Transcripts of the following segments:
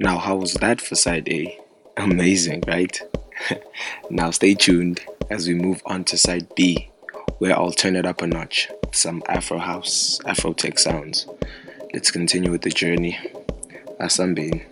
Now, how was that for side A? Amazing, right? now, stay tuned as we move on to side B, where I'll turn it up a notch some Afro house, Afro tech sounds. Let's continue with the journey. Asambin.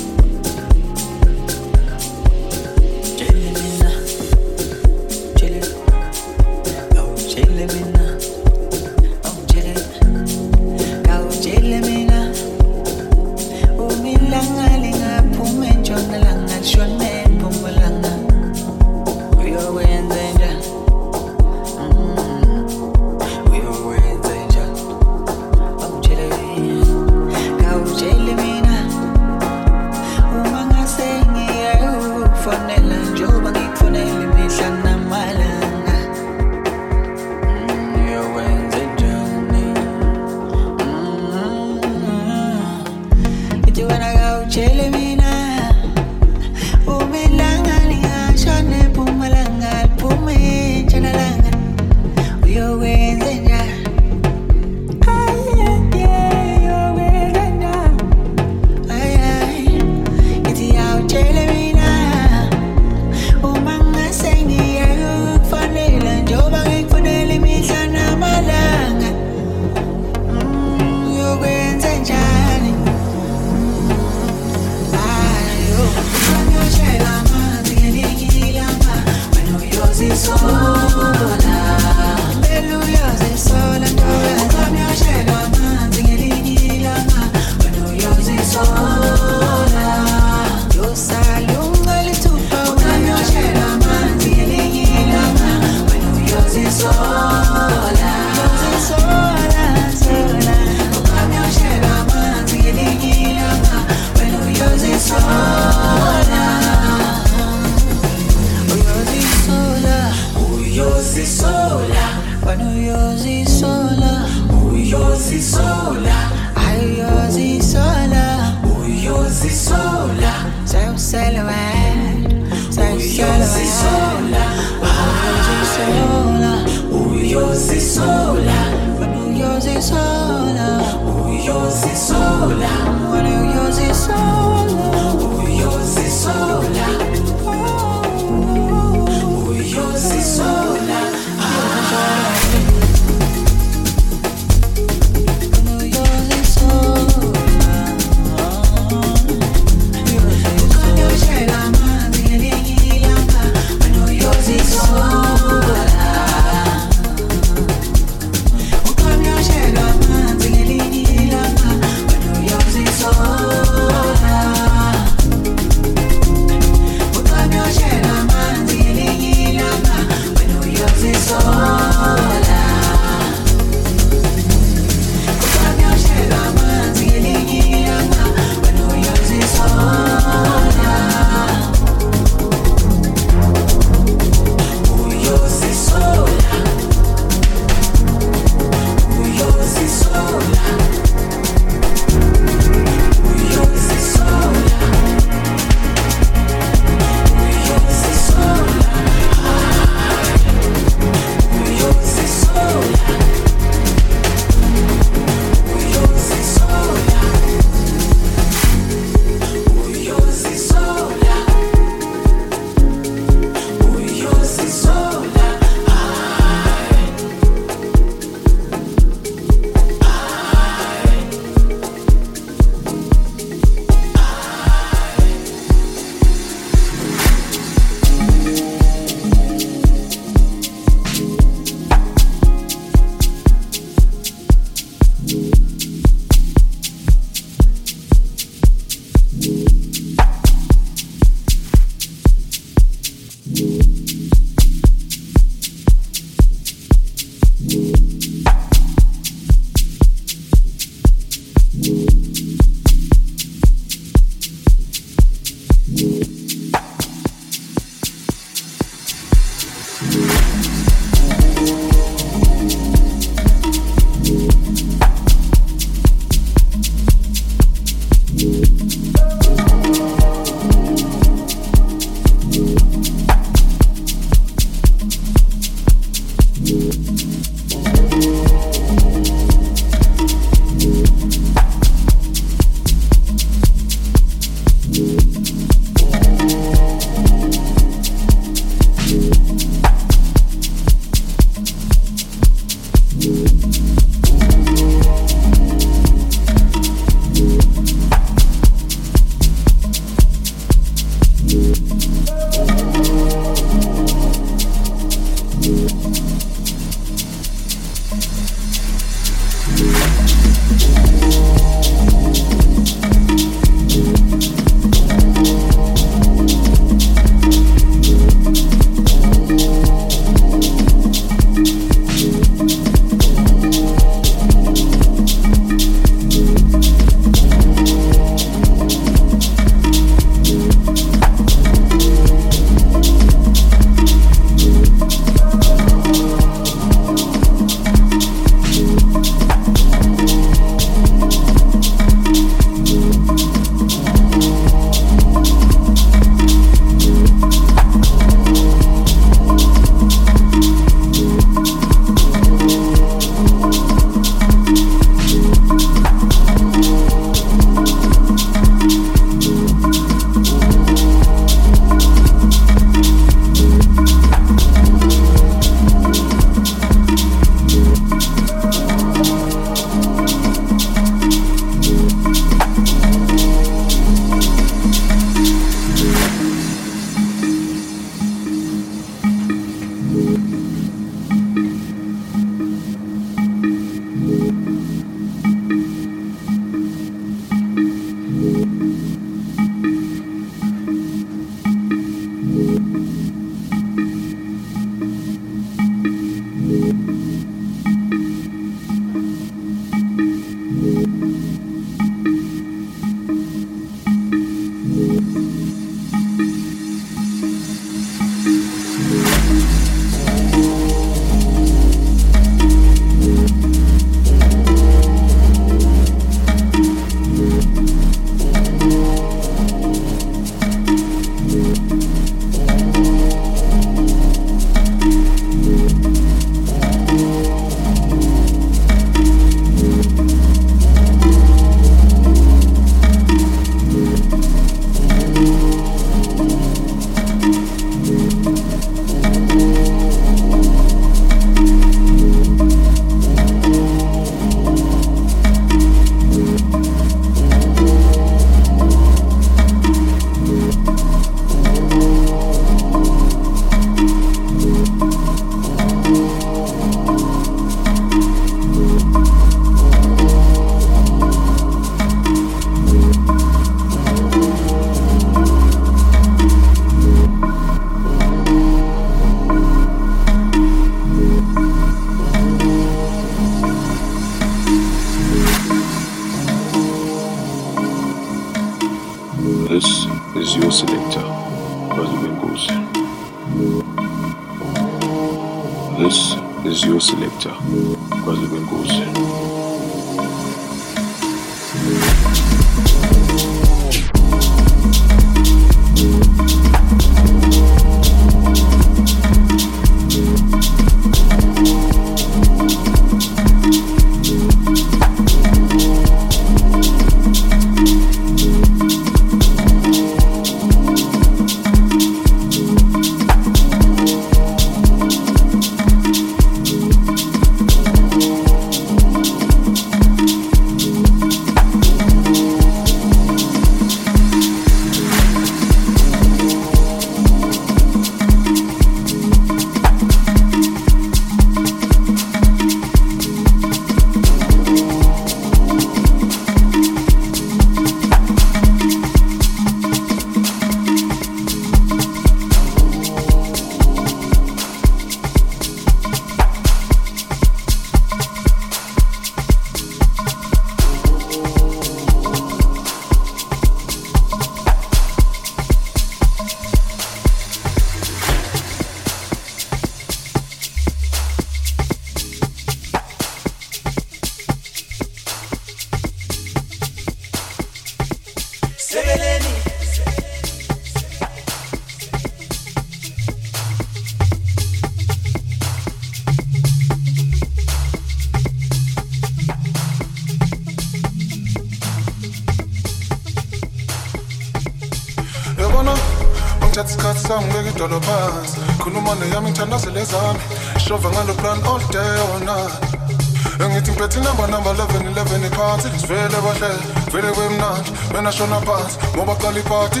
international pass, mobile call party.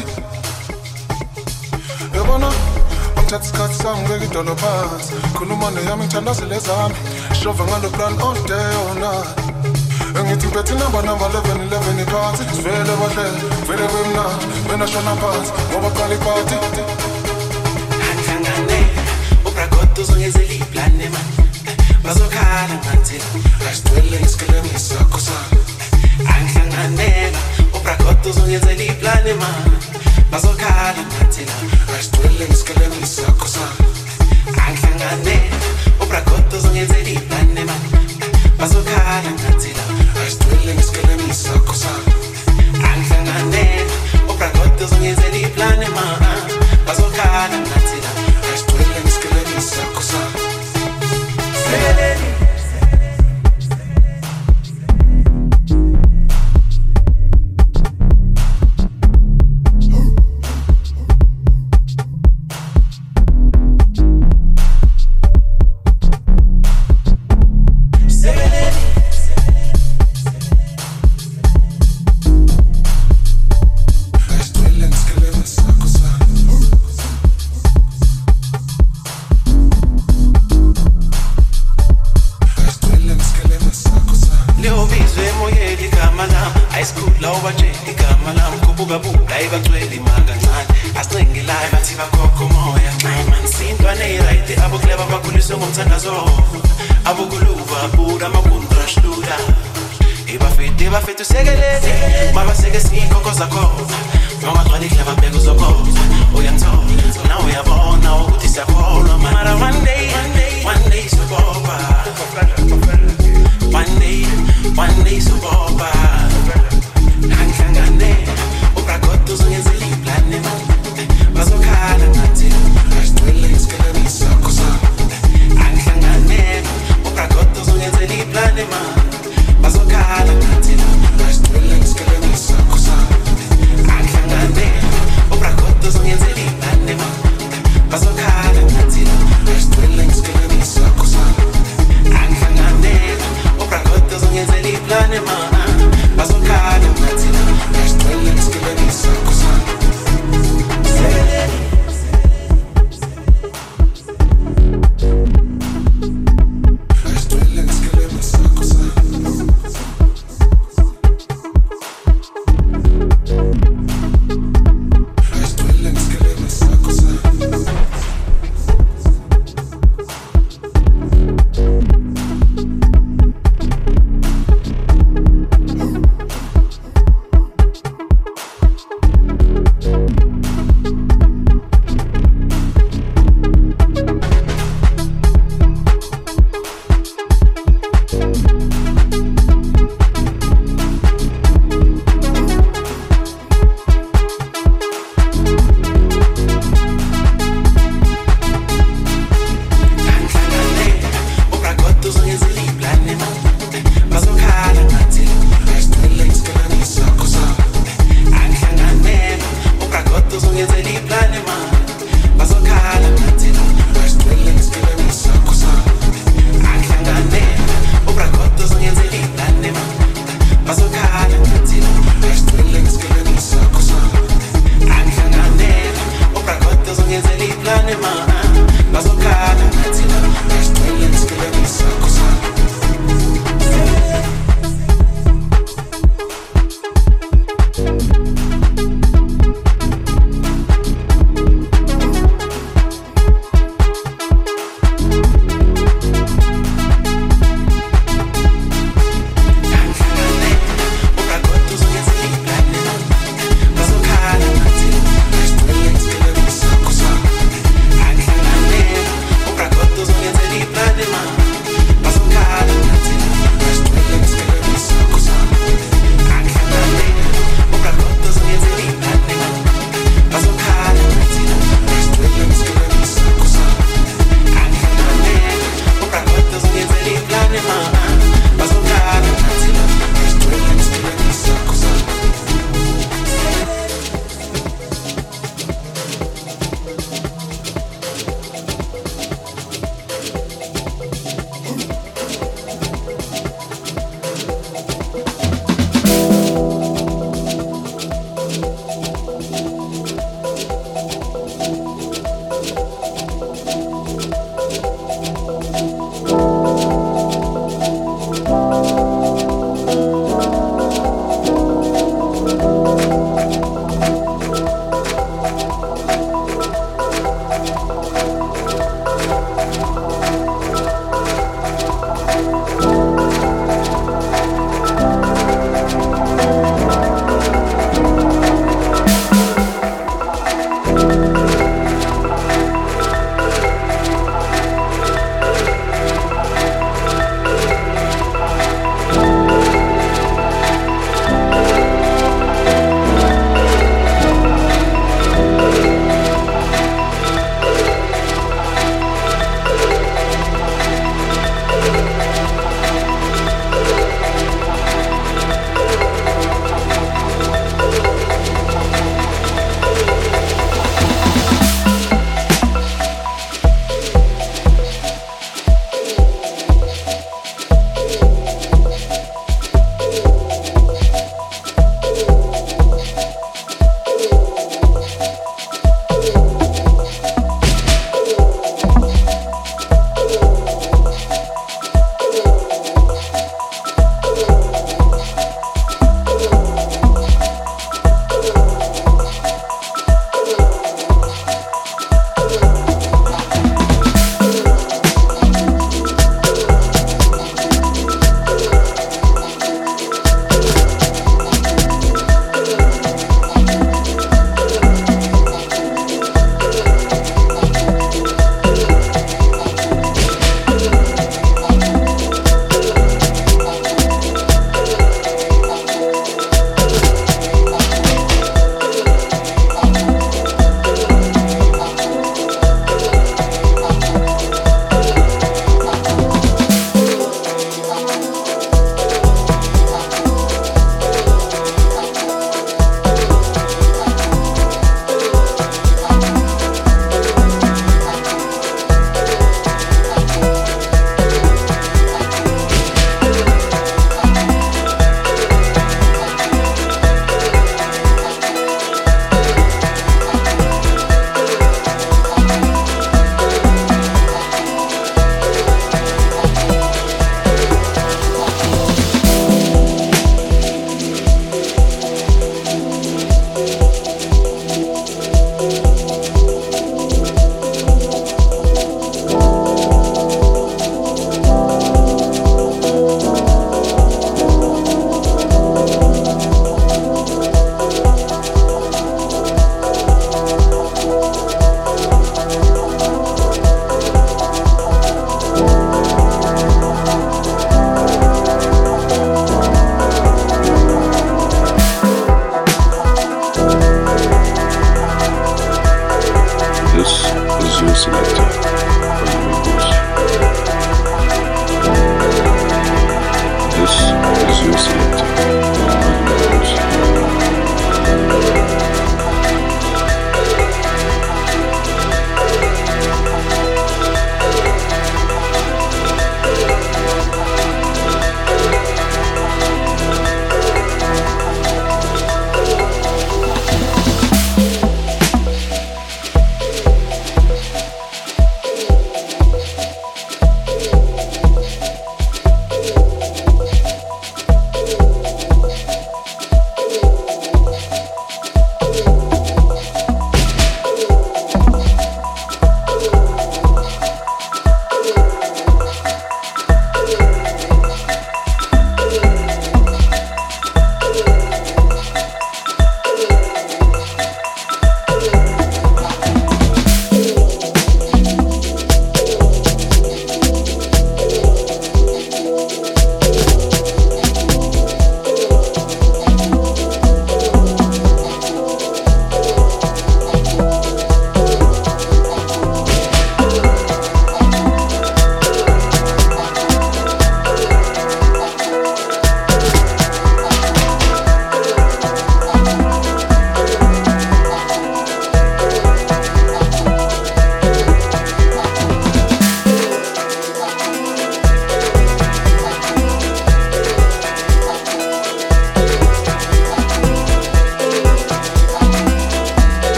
Yabona, ngithatha isikhathi sami ngeke idolo phansi khuluma neyami ngithandazele zami. Shova ngalo plan all day all night. Ngiphethe inamba namba 11 11 iphathi Sivele bahlele, vele kwemnandi Wena phansi, ngoba qala iphathi Hanhlangane, ubragoda uzongezela iplane man. Bazokhala ngathi Asicele isikelemi sakho sakho. Tus uñas de ni planema Paso cada matina Resto el escalón y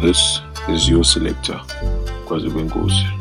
This is your selector, Kwaziwenkosi.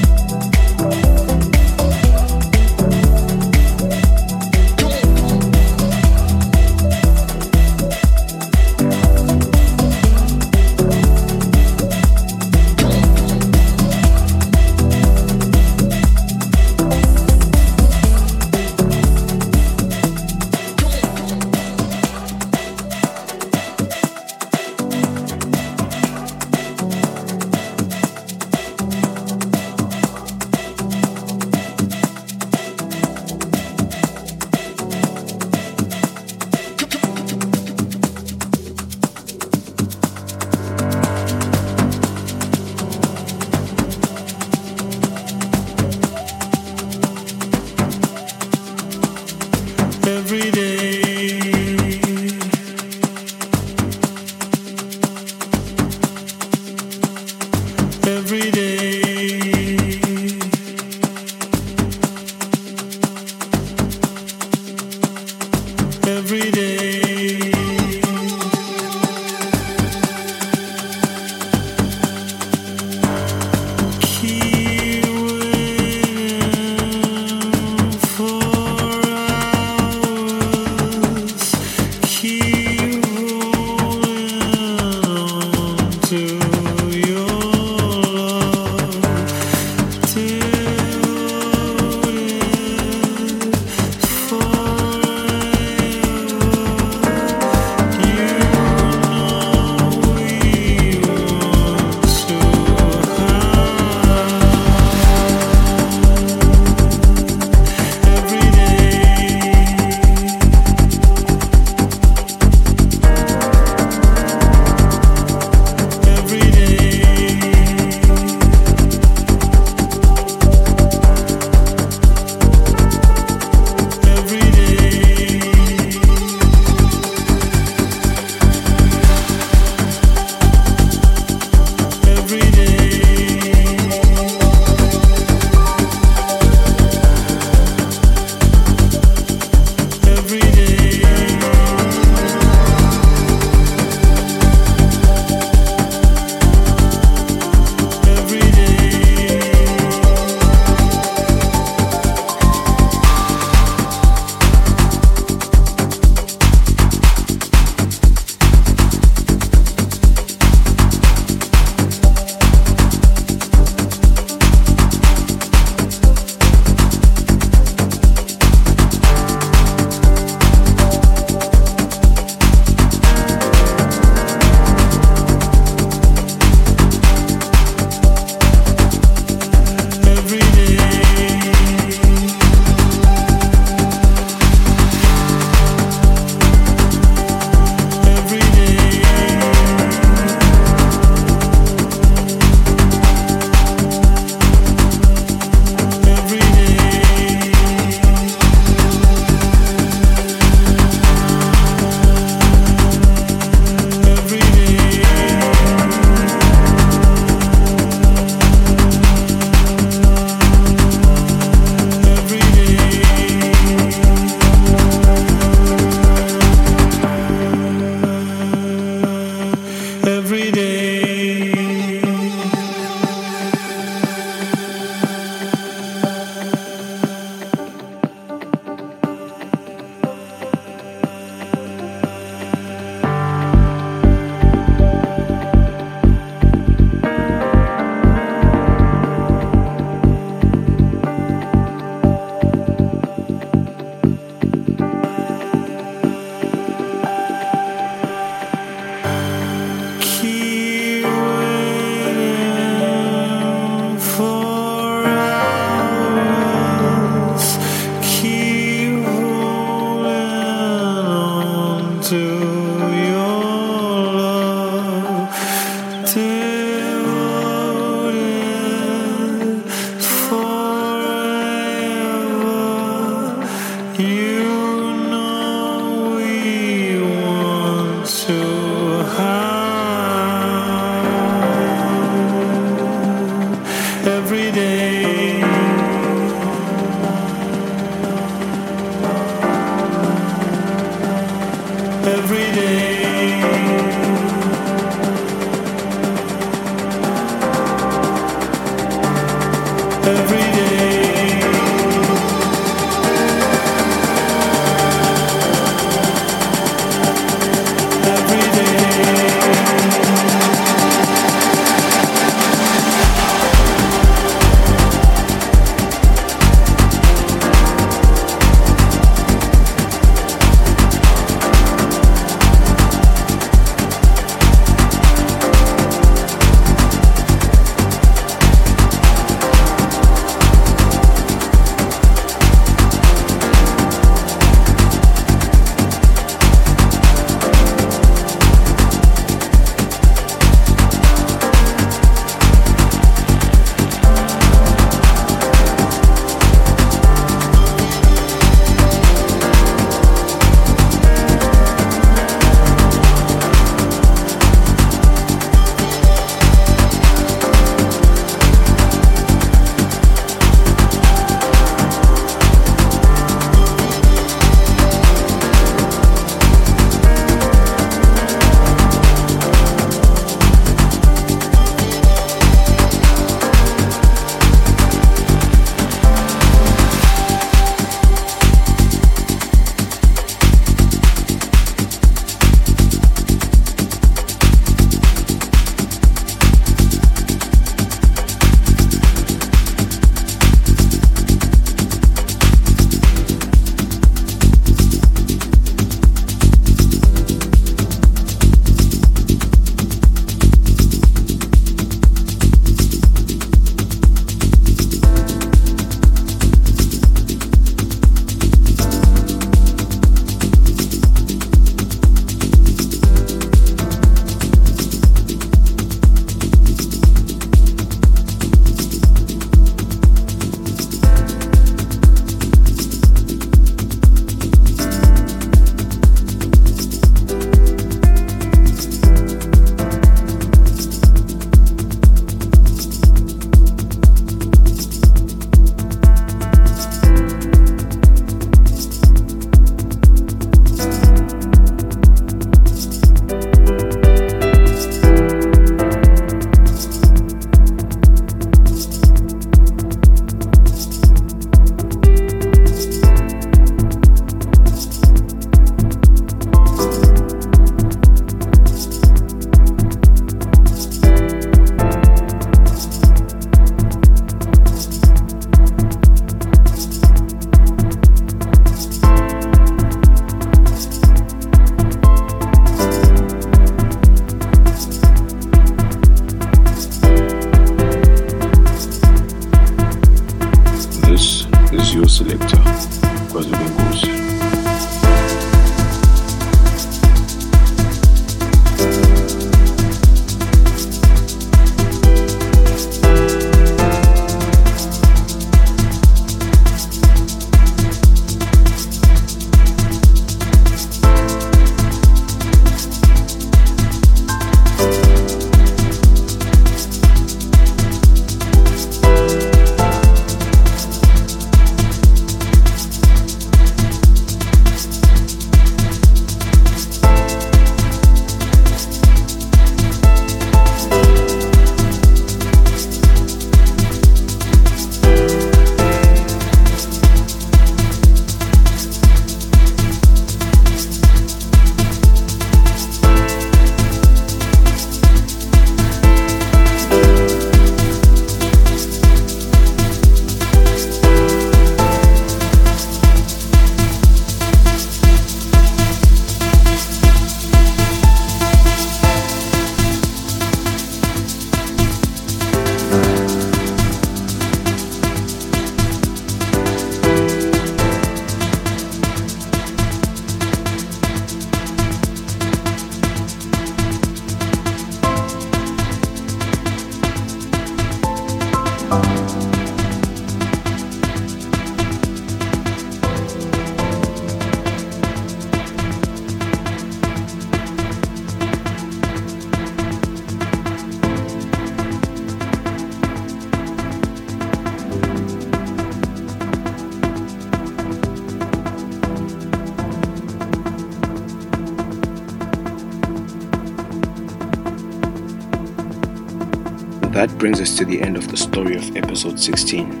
Brings us to the end of the story of episode 16.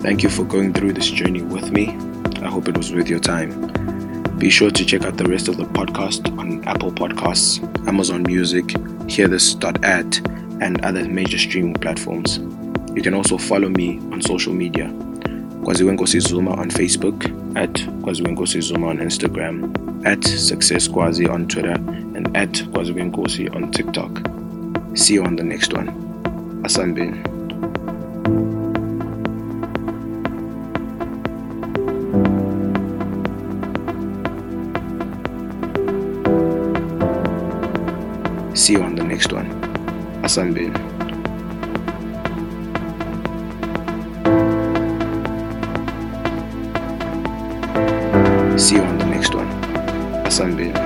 Thank you for going through this journey with me. I hope it was worth your time. Be sure to check out the rest of the podcast on Apple Podcasts, Amazon Music, HearThis.at, and other major streaming platforms. You can also follow me on social media. Kwaziwenkosi Zuma on Facebook, at Kwaziwenkosi Zuma on Instagram, at Success Kwazi on Twitter, and at Kwaziwenkosi on TikTok. See you on the next one. Asambin. See you on the next one. Asambin. See you on the next one. Asambin.